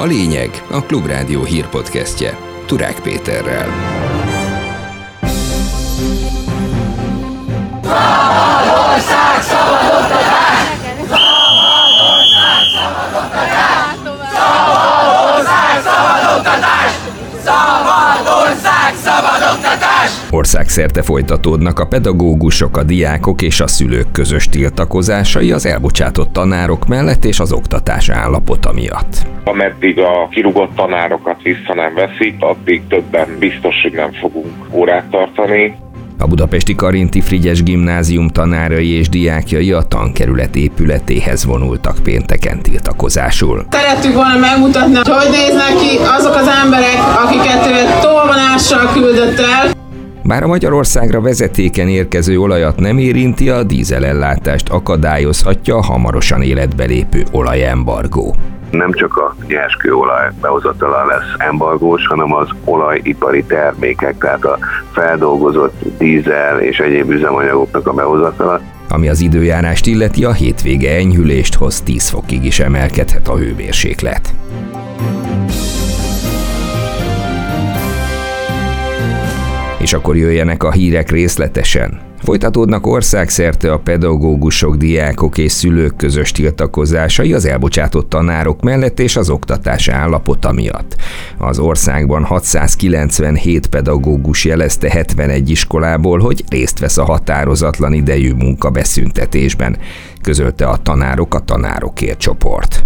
A lényeg a Klubrádió hírpodcastje Turák Péterrel. Szabadország, szabad oktatás! Szabadország, szabad oktatás! Szabadország, szabad oktatás! Szabadország, szabad oktatás! Országszerte folytatódnak a pedagógusok, a diákok és a szülők közös tiltakozásai az elbocsátott tanárok mellett és az oktatás állapota miatt. Ameddig a kirúgott tanárokat vissza nem veszik, addig többen biztos, hogy nem fogunk órát tartani. A budapesti Karinti Frigyes gimnázium tanárai és diákjai a tankerület épületéhez vonultak pénteken tiltakozásul. Szerettük volna megmutatni, hogy néznek ki azok az emberek, akiket tolvonással küldött el. Bár a Magyarországra vezetéken érkező olajat nem érinti, a dízelellátást akadályozhatja a hamarosan életbe lépő olajembargó nem csak a nyerskőolaj behozatala lesz embargós, hanem az olajipari termékek, tehát a feldolgozott dízel és egyéb üzemanyagoknak a behozatala. Ami az időjárást illeti, a hétvége enyhülést hoz 10 fokig is emelkedhet a hőmérséklet. És akkor jöjjenek a hírek részletesen. Folytatódnak országszerte a pedagógusok, diákok és szülők közös tiltakozásai az elbocsátott tanárok mellett és az oktatás állapota miatt. Az országban 697 pedagógus jelezte 71 iskolából, hogy részt vesz a határozatlan idejű munkabeszüntetésben, közölte a tanárok a tanárokért csoport.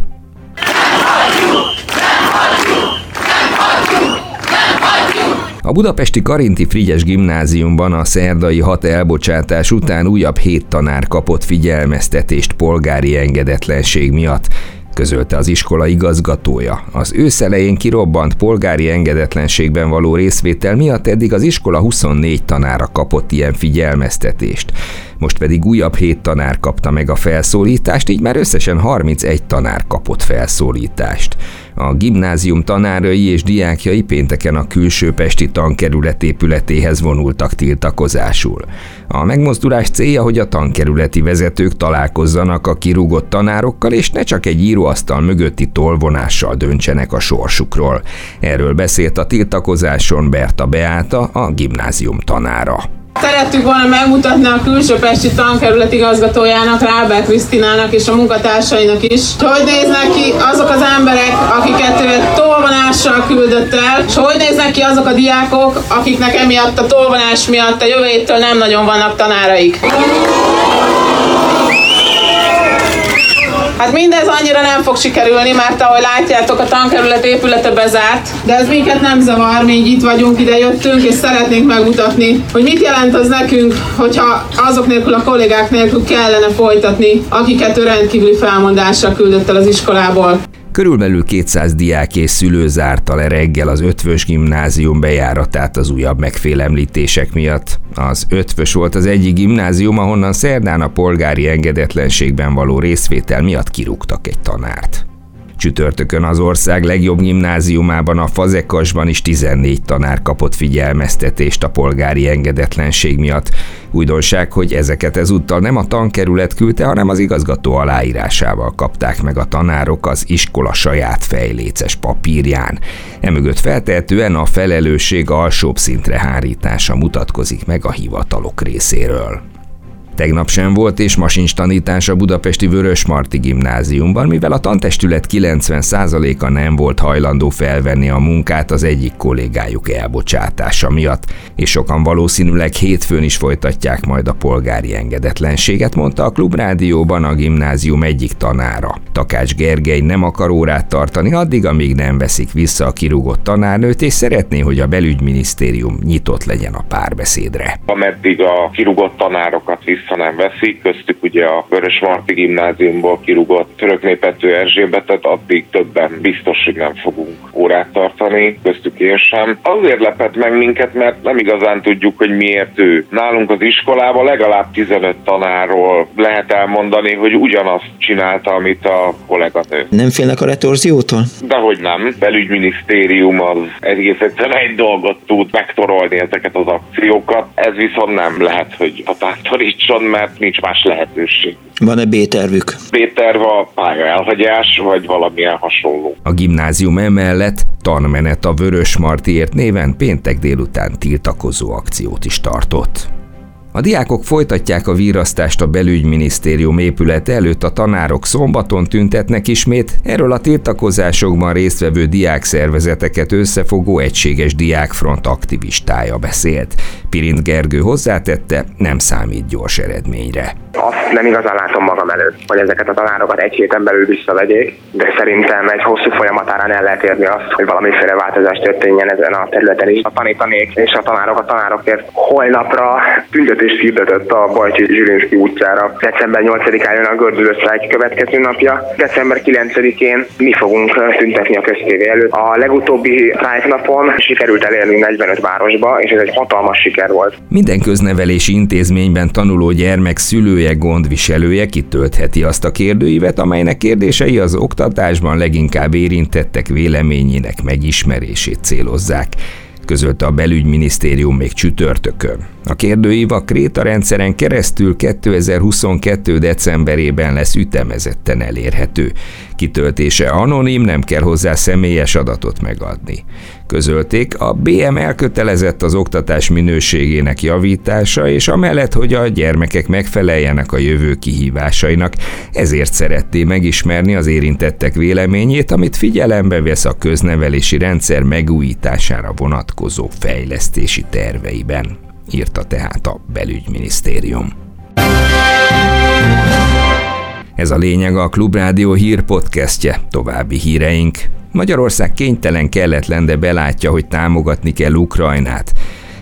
A budapesti Karinti Frigyes gimnáziumban a szerdai hat elbocsátás után újabb hét tanár kapott figyelmeztetést polgári engedetlenség miatt közölte az iskola igazgatója. Az őszelején kirobbant polgári engedetlenségben való részvétel miatt eddig az iskola 24 tanára kapott ilyen figyelmeztetést. Most pedig újabb 7 tanár kapta meg a felszólítást, így már összesen 31 tanár kapott felszólítást. A gimnázium tanárai és diákjai pénteken a külső Pesti tankerület épületéhez vonultak tiltakozásul. A megmozdulás célja, hogy a tankerületi vezetők találkozzanak a kirúgott tanárokkal, és ne csak egy íróasztal mögötti tolvonással döntsenek a sorsukról. Erről beszélt a tiltakozáson Berta Beáta, a gimnázium tanára. Szerettük volna megmutatni a külső Pesti tankerület igazgatójának, Rábel Krisztinának és a munkatársainak is, hogy néznek ki azok az emberek, akiket tolvonással küldött el, és hogy néznek ki azok a diákok, akiknek emiatt a tolvonás miatt a jövő nem nagyon vannak tanáraik. Hát mindez annyira nem fog sikerülni, mert ahogy látjátok, a tankerület épülete bezárt, de ez minket nem zavar, mi itt vagyunk, ide jöttünk, és szeretnénk megmutatni, hogy mit jelent az nekünk, hogyha azok nélkül a kollégák nélkül kellene folytatni, akiket ő rendkívüli felmondásra küldött el az iskolából. Körülbelül 200 diák és szülő zárta le reggel az ötvös gimnázium bejáratát az újabb megfélemlítések miatt. Az ötvös volt az egyik gimnázium, ahonnan szerdán a polgári engedetlenségben való részvétel miatt kirúgtak egy tanárt. Csütörtökön az ország legjobb gimnáziumában a Fazekasban is 14 tanár kapott figyelmeztetést a polgári engedetlenség miatt. Újdonság, hogy ezeket ezúttal nem a tankerület küldte, hanem az igazgató aláírásával kapták meg a tanárok az iskola saját fejléces papírján. Emögött feltehetően a felelősség alsóbb szintre hárítása mutatkozik meg a hivatalok részéről. Tegnap sem volt és masincs tanítás a budapesti Vörösmarty gimnáziumban, mivel a tantestület 90%-a nem volt hajlandó felvenni a munkát az egyik kollégájuk elbocsátása miatt, és sokan valószínűleg hétfőn is folytatják majd a polgári engedetlenséget, mondta a klubrádióban a gimnázium egyik tanára. Takács Gergely nem akar órát tartani addig, amíg nem veszik vissza a kirúgott tanárnőt, és szeretné, hogy a belügyminisztérium nyitott legyen a párbeszédre. Ameddig a kirúgott tanárokat vissza vissza nem veszik, köztük ugye a Vörösmarty gimnáziumból kirúgott töröknépető Erzsébetet, addig többen biztos, hogy nem fogunk órát tartani, köztük én sem. Azért lepett meg minket, mert nem igazán tudjuk, hogy miért ő. Nálunk az iskolában legalább 15 tanárról lehet elmondani, hogy ugyanazt csinálta, amit a kolléganő. Nem félnek a retorziótól? Dehogy nem. Belügyminisztérium az egész egyszerűen egy dolgot tud megtorolni ezeket az akciókat. Ez viszont nem lehet, hogy határtarítson, mert nincs más lehetőség. Van-e B-tervük? B-terv a pálya elhagyás, vagy valamilyen hasonló. A gimnázium emellett tanmenet a Vörös Martiért néven péntek délután tiltakozó akciót is tartott. A diákok folytatják a vírasztást a belügyminisztérium épület előtt, a tanárok szombaton tüntetnek ismét, erről a tiltakozásokban résztvevő diákszervezeteket összefogó egységes diákfront aktivistája beszélt. Pirint Gergő hozzátette, nem számít gyors eredményre. Azt nem igazán látom magam előtt, hogy ezeket a tanárokat egy héten belül visszavegyék, de szerintem egy hosszú folyamatárán el lehet érni azt, hogy valamiféle változás történjen ezen a területen is. A tanítanék és a tanárok a tanárokért holnapra tüntetést hirdetett a Bajcsi Zsilinszki utcára. December 8-án jön a gördülő sztrájk következő napja. December 9-én mi fogunk tüntetni a köztévé előtt. A legutóbbi napon sikerült elérni 45 városba, és ez egy hatalmas siker volt. Minden köznevelési intézményben tanuló gyermek szülője gondviselője kitöltheti azt a kérdőívet, amelynek kérdései az oktatásban leginkább érintettek véleményének megismerését célozzák közölte a belügyminisztérium még csütörtökön. A kérdőív a Kréta rendszeren keresztül 2022. decemberében lesz ütemezetten elérhető. Kitöltése anonim, nem kell hozzá személyes adatot megadni. Közölték, a BM elkötelezett az oktatás minőségének javítása, és amellett, hogy a gyermekek megfeleljenek a jövő kihívásainak, ezért szeretté megismerni az érintettek véleményét, amit figyelembe vesz a köznevelési rendszer megújítására vonatkozó fejlesztési terveiben írta tehát a belügyminisztérium. Ez a lényeg a Klubrádió hír podcastje, további híreink. Magyarország kénytelen kelletlen, de belátja, hogy támogatni kell Ukrajnát.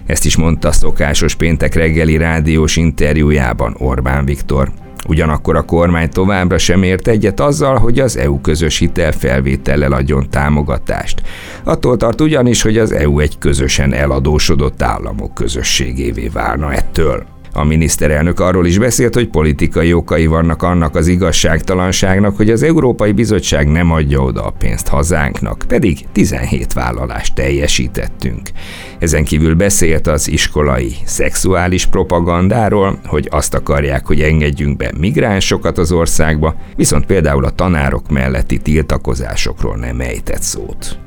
Ezt is mondta szokásos péntek reggeli rádiós interjújában Orbán Viktor. Ugyanakkor a kormány továbbra sem ért egyet azzal, hogy az EU közös hitelfelvétellel adjon támogatást. Attól tart ugyanis, hogy az EU egy közösen eladósodott államok közösségévé válna ettől. A miniszterelnök arról is beszélt, hogy politikai okai vannak annak az igazságtalanságnak, hogy az Európai Bizottság nem adja oda a pénzt hazánknak, pedig 17 vállalást teljesítettünk. Ezen kívül beszélt az iskolai szexuális propagandáról, hogy azt akarják, hogy engedjünk be migránsokat az országba, viszont például a tanárok melletti tiltakozásokról nem ejtett szót.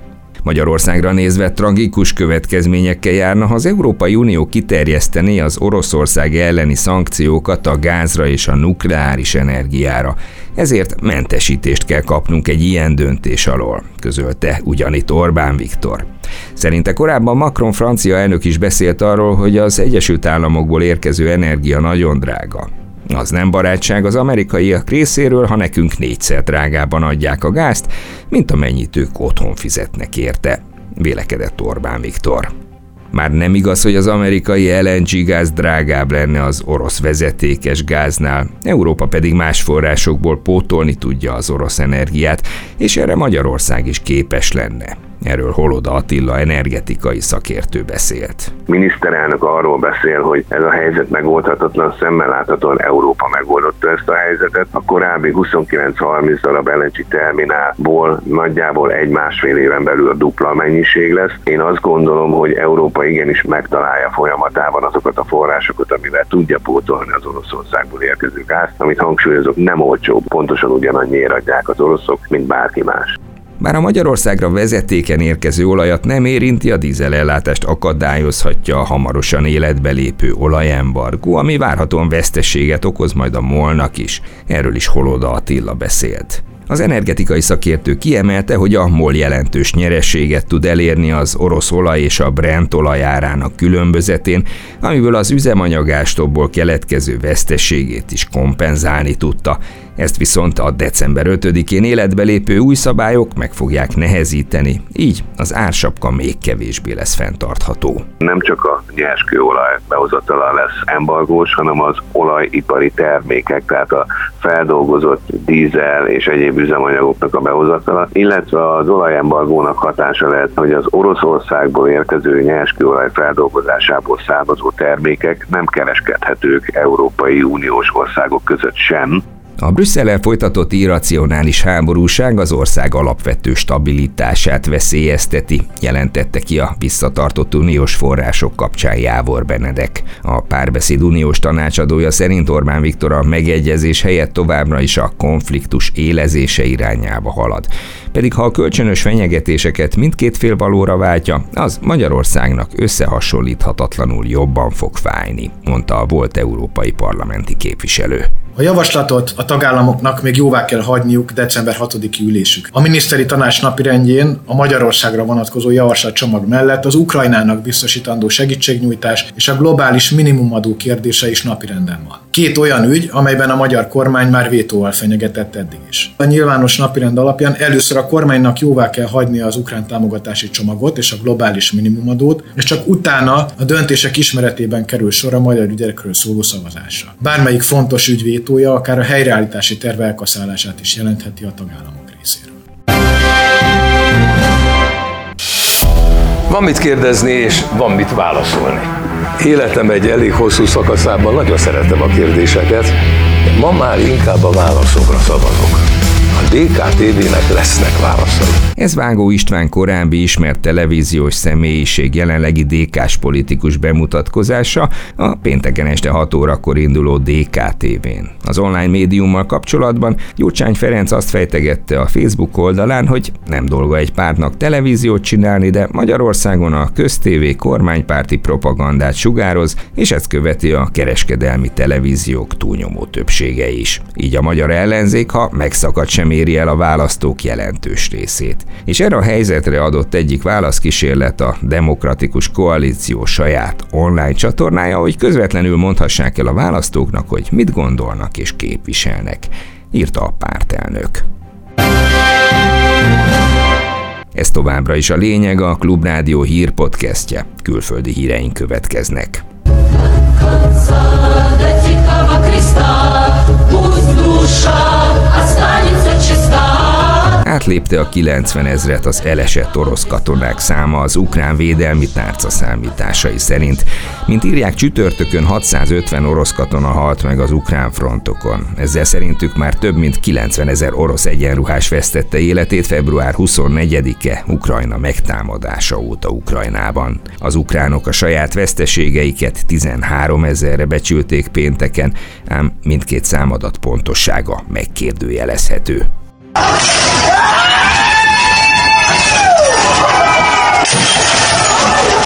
Magyarországra nézve tragikus következményekkel járna, ha az Európai Unió kiterjesztené az Oroszország elleni szankciókat a gázra és a nukleáris energiára. Ezért mentesítést kell kapnunk egy ilyen döntés alól, közölte ugyanitt Orbán Viktor. Szerinte korábban Macron francia elnök is beszélt arról, hogy az Egyesült Államokból érkező energia nagyon drága. Az nem barátság az amerikaiak részéről, ha nekünk négyszer drágában adják a gázt, mint amennyit ők otthon fizetnek érte, vélekedett Orbán Viktor. Már nem igaz, hogy az amerikai LNG gáz drágább lenne az orosz vezetékes gáznál, Európa pedig más forrásokból pótolni tudja az orosz energiát, és erre Magyarország is képes lenne. Erről Holoda Attila energetikai szakértő beszélt. Miniszterelnök arról beszél, hogy ez a helyzet megoldhatatlan, szemmel láthatóan Európa megoldotta ezt a helyzetet. A korábbi 29-30 darab LNG terminálból nagyjából egy-másfél éven belül a dupla mennyiség lesz. Én azt gondolom, hogy Európa igenis megtalálja folyamatában azokat a forrásokat, amivel tudja pótolni az Oroszországból érkező gázt, amit hangsúlyozok, nem olcsó, pontosan ugyanannyiért adják az oroszok, mint bárki más. Bár a Magyarországra vezetéken érkező olajat nem érinti, a dízelellátást akadályozhatja a hamarosan életbe lépő olajembargó, ami várhatóan vesztességet okoz majd a molnak is. Erről is Holoda Attila beszélt. Az energetikai szakértő kiemelte, hogy a MOL jelentős nyerességet tud elérni az orosz olaj és a Brent olajárának különbözetén, amiből az üzemanyagástokból keletkező veszteségét is kompenzálni tudta. Ezt viszont a december 5-én életbe lépő új szabályok meg fogják nehezíteni, így az ársapka még kevésbé lesz fenntartható. Nem csak a nyerskőolaj behozatala lesz embargós, hanem az olajipari termékek, tehát a feldolgozott dízel és egyéb üzemanyagoknak a behozatala, illetve az olajembargónak hatása lehet, hogy az Oroszországból érkező nyerskőolaj feldolgozásából származó termékek nem kereskedhetők Európai Uniós országok között sem, a Brüsszellel folytatott irracionális háborúság az ország alapvető stabilitását veszélyezteti, jelentette ki a visszatartott uniós források kapcsán Jávor Benedek. A párbeszéd uniós tanácsadója szerint Orbán Viktor a megegyezés helyett továbbra is a konfliktus élezése irányába halad. Pedig ha a kölcsönös fenyegetéseket mindkét fél valóra váltja, az Magyarországnak összehasonlíthatatlanul jobban fog fájni, mondta a volt európai parlamenti képviselő. A javaslatot a tagállamoknak még jóvá kell hagyniuk december 6-i ülésük. A miniszteri tanács napirendjén a Magyarországra vonatkozó javaslatcsomag mellett az Ukrajnának biztosítandó segítségnyújtás és a globális minimumadó kérdése is napirenden van. Két olyan ügy, amelyben a magyar kormány már vétóval fenyegetett eddig is. A nyilvános napirend alapján először a kormánynak jóvá kell hagynia az ukrán támogatási csomagot és a globális minimumadót, és csak utána a döntések ismeretében kerül sor a magyar ügyekről szóló szavazásra. Bármelyik fontos ügy vétója akár a helyreállítási terve elkaszálását is jelentheti a tagállamok részéről. Van mit kérdezni, és van mit válaszolni. Életem egy elég hosszú szakaszában nagyon szeretem a kérdéseket, de ma már inkább a válaszokra szavazok. DKTV-nek lesznek válaszai. Ez Vágó István korábbi ismert televíziós személyiség jelenlegi DK-s politikus bemutatkozása a pénteken este 6 órakor induló DKTV-n. Az online médiummal kapcsolatban Gyurcsány Ferenc azt fejtegette a Facebook oldalán, hogy nem dolga egy pártnak televíziót csinálni, de Magyarországon a köztévé kormánypárti propagandát sugároz, és ezt követi a kereskedelmi televíziók túlnyomó többsége is. Így a magyar ellenzék, ha megszakad sem éri el a választók jelentős részét. És erre a helyzetre adott egyik válaszkísérlet a Demokratikus Koalíció saját online csatornája, hogy közvetlenül mondhassák el a választóknak, hogy mit gondolnak és képviselnek, írta a pártelnök. Ez továbbra is a lényeg, a Klubrádió hírpodcastje. Külföldi híreink következnek. Átlépte a 90 ezret az elesett orosz katonák száma az ukrán védelmi tárca számításai szerint. Mint írják csütörtökön 650 orosz katona halt meg az ukrán frontokon. Ezzel szerintük már több mint 90 ezer orosz egyenruhás vesztette életét február 24-e Ukrajna megtámadása óta Ukrajnában. Az ukránok a saját veszteségeiket 13 ezerre becsülték pénteken, ám mindkét számadat pontossága megkérdőjelezhető.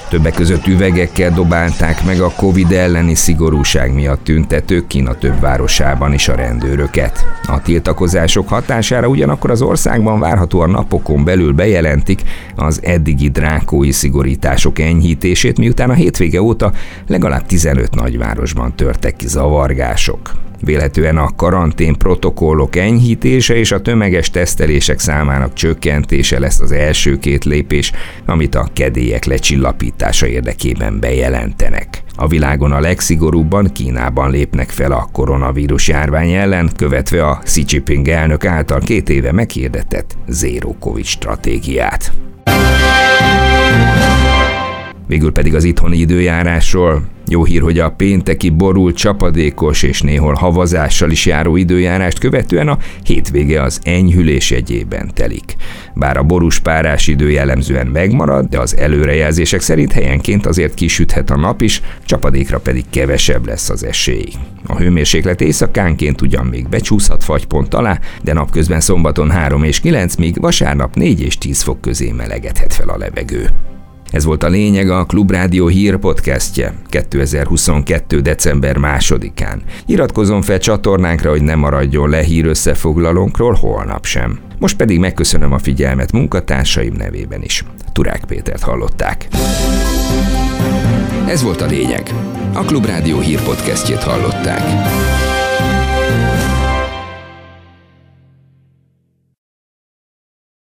Többek között üvegekkel dobálták meg a Covid elleni szigorúság miatt tüntetők Kína több városában is a rendőröket. A tiltakozások hatására ugyanakkor az országban várhatóan napokon belül bejelentik az eddigi drákói szigorítások enyhítését, miután a hétvége óta legalább 15 nagyvárosban törtek ki zavargások. Véletően a karantén protokollok enyhítése és a tömeges tesztelések számának csökkentése lesz az első két lépés, amit a kedélyek lecsillapítása érdekében bejelentenek. A világon a legszigorúbban Kínában lépnek fel a koronavírus járvány ellen, követve a Xi Jinping elnök által két éve meghirdetett Zero Covid stratégiát. Végül pedig az itthoni időjárásról. Jó hír, hogy a pénteki borult, csapadékos és néhol havazással is járó időjárást követően a hétvége az enyhülés egyében telik. Bár a borús párás idő jellemzően megmarad, de az előrejelzések szerint helyenként azért kisüthet a nap is, csapadékra pedig kevesebb lesz az esély. A hőmérséklet éjszakánként ugyan még becsúszhat fagypont alá, de napközben szombaton 3 és 9, míg vasárnap 4 és 10 fok közé melegedhet fel a levegő. Ez volt a lényeg a Klubrádió hír podcastje 2022. december másodikán. Iratkozom fel csatornánkra, hogy ne maradjon le hír összefoglalónkról holnap sem. Most pedig megköszönöm a figyelmet munkatársaim nevében is. Turák Pétert hallották. Ez volt a lényeg. A Klubrádió hírpodcastjét hallották.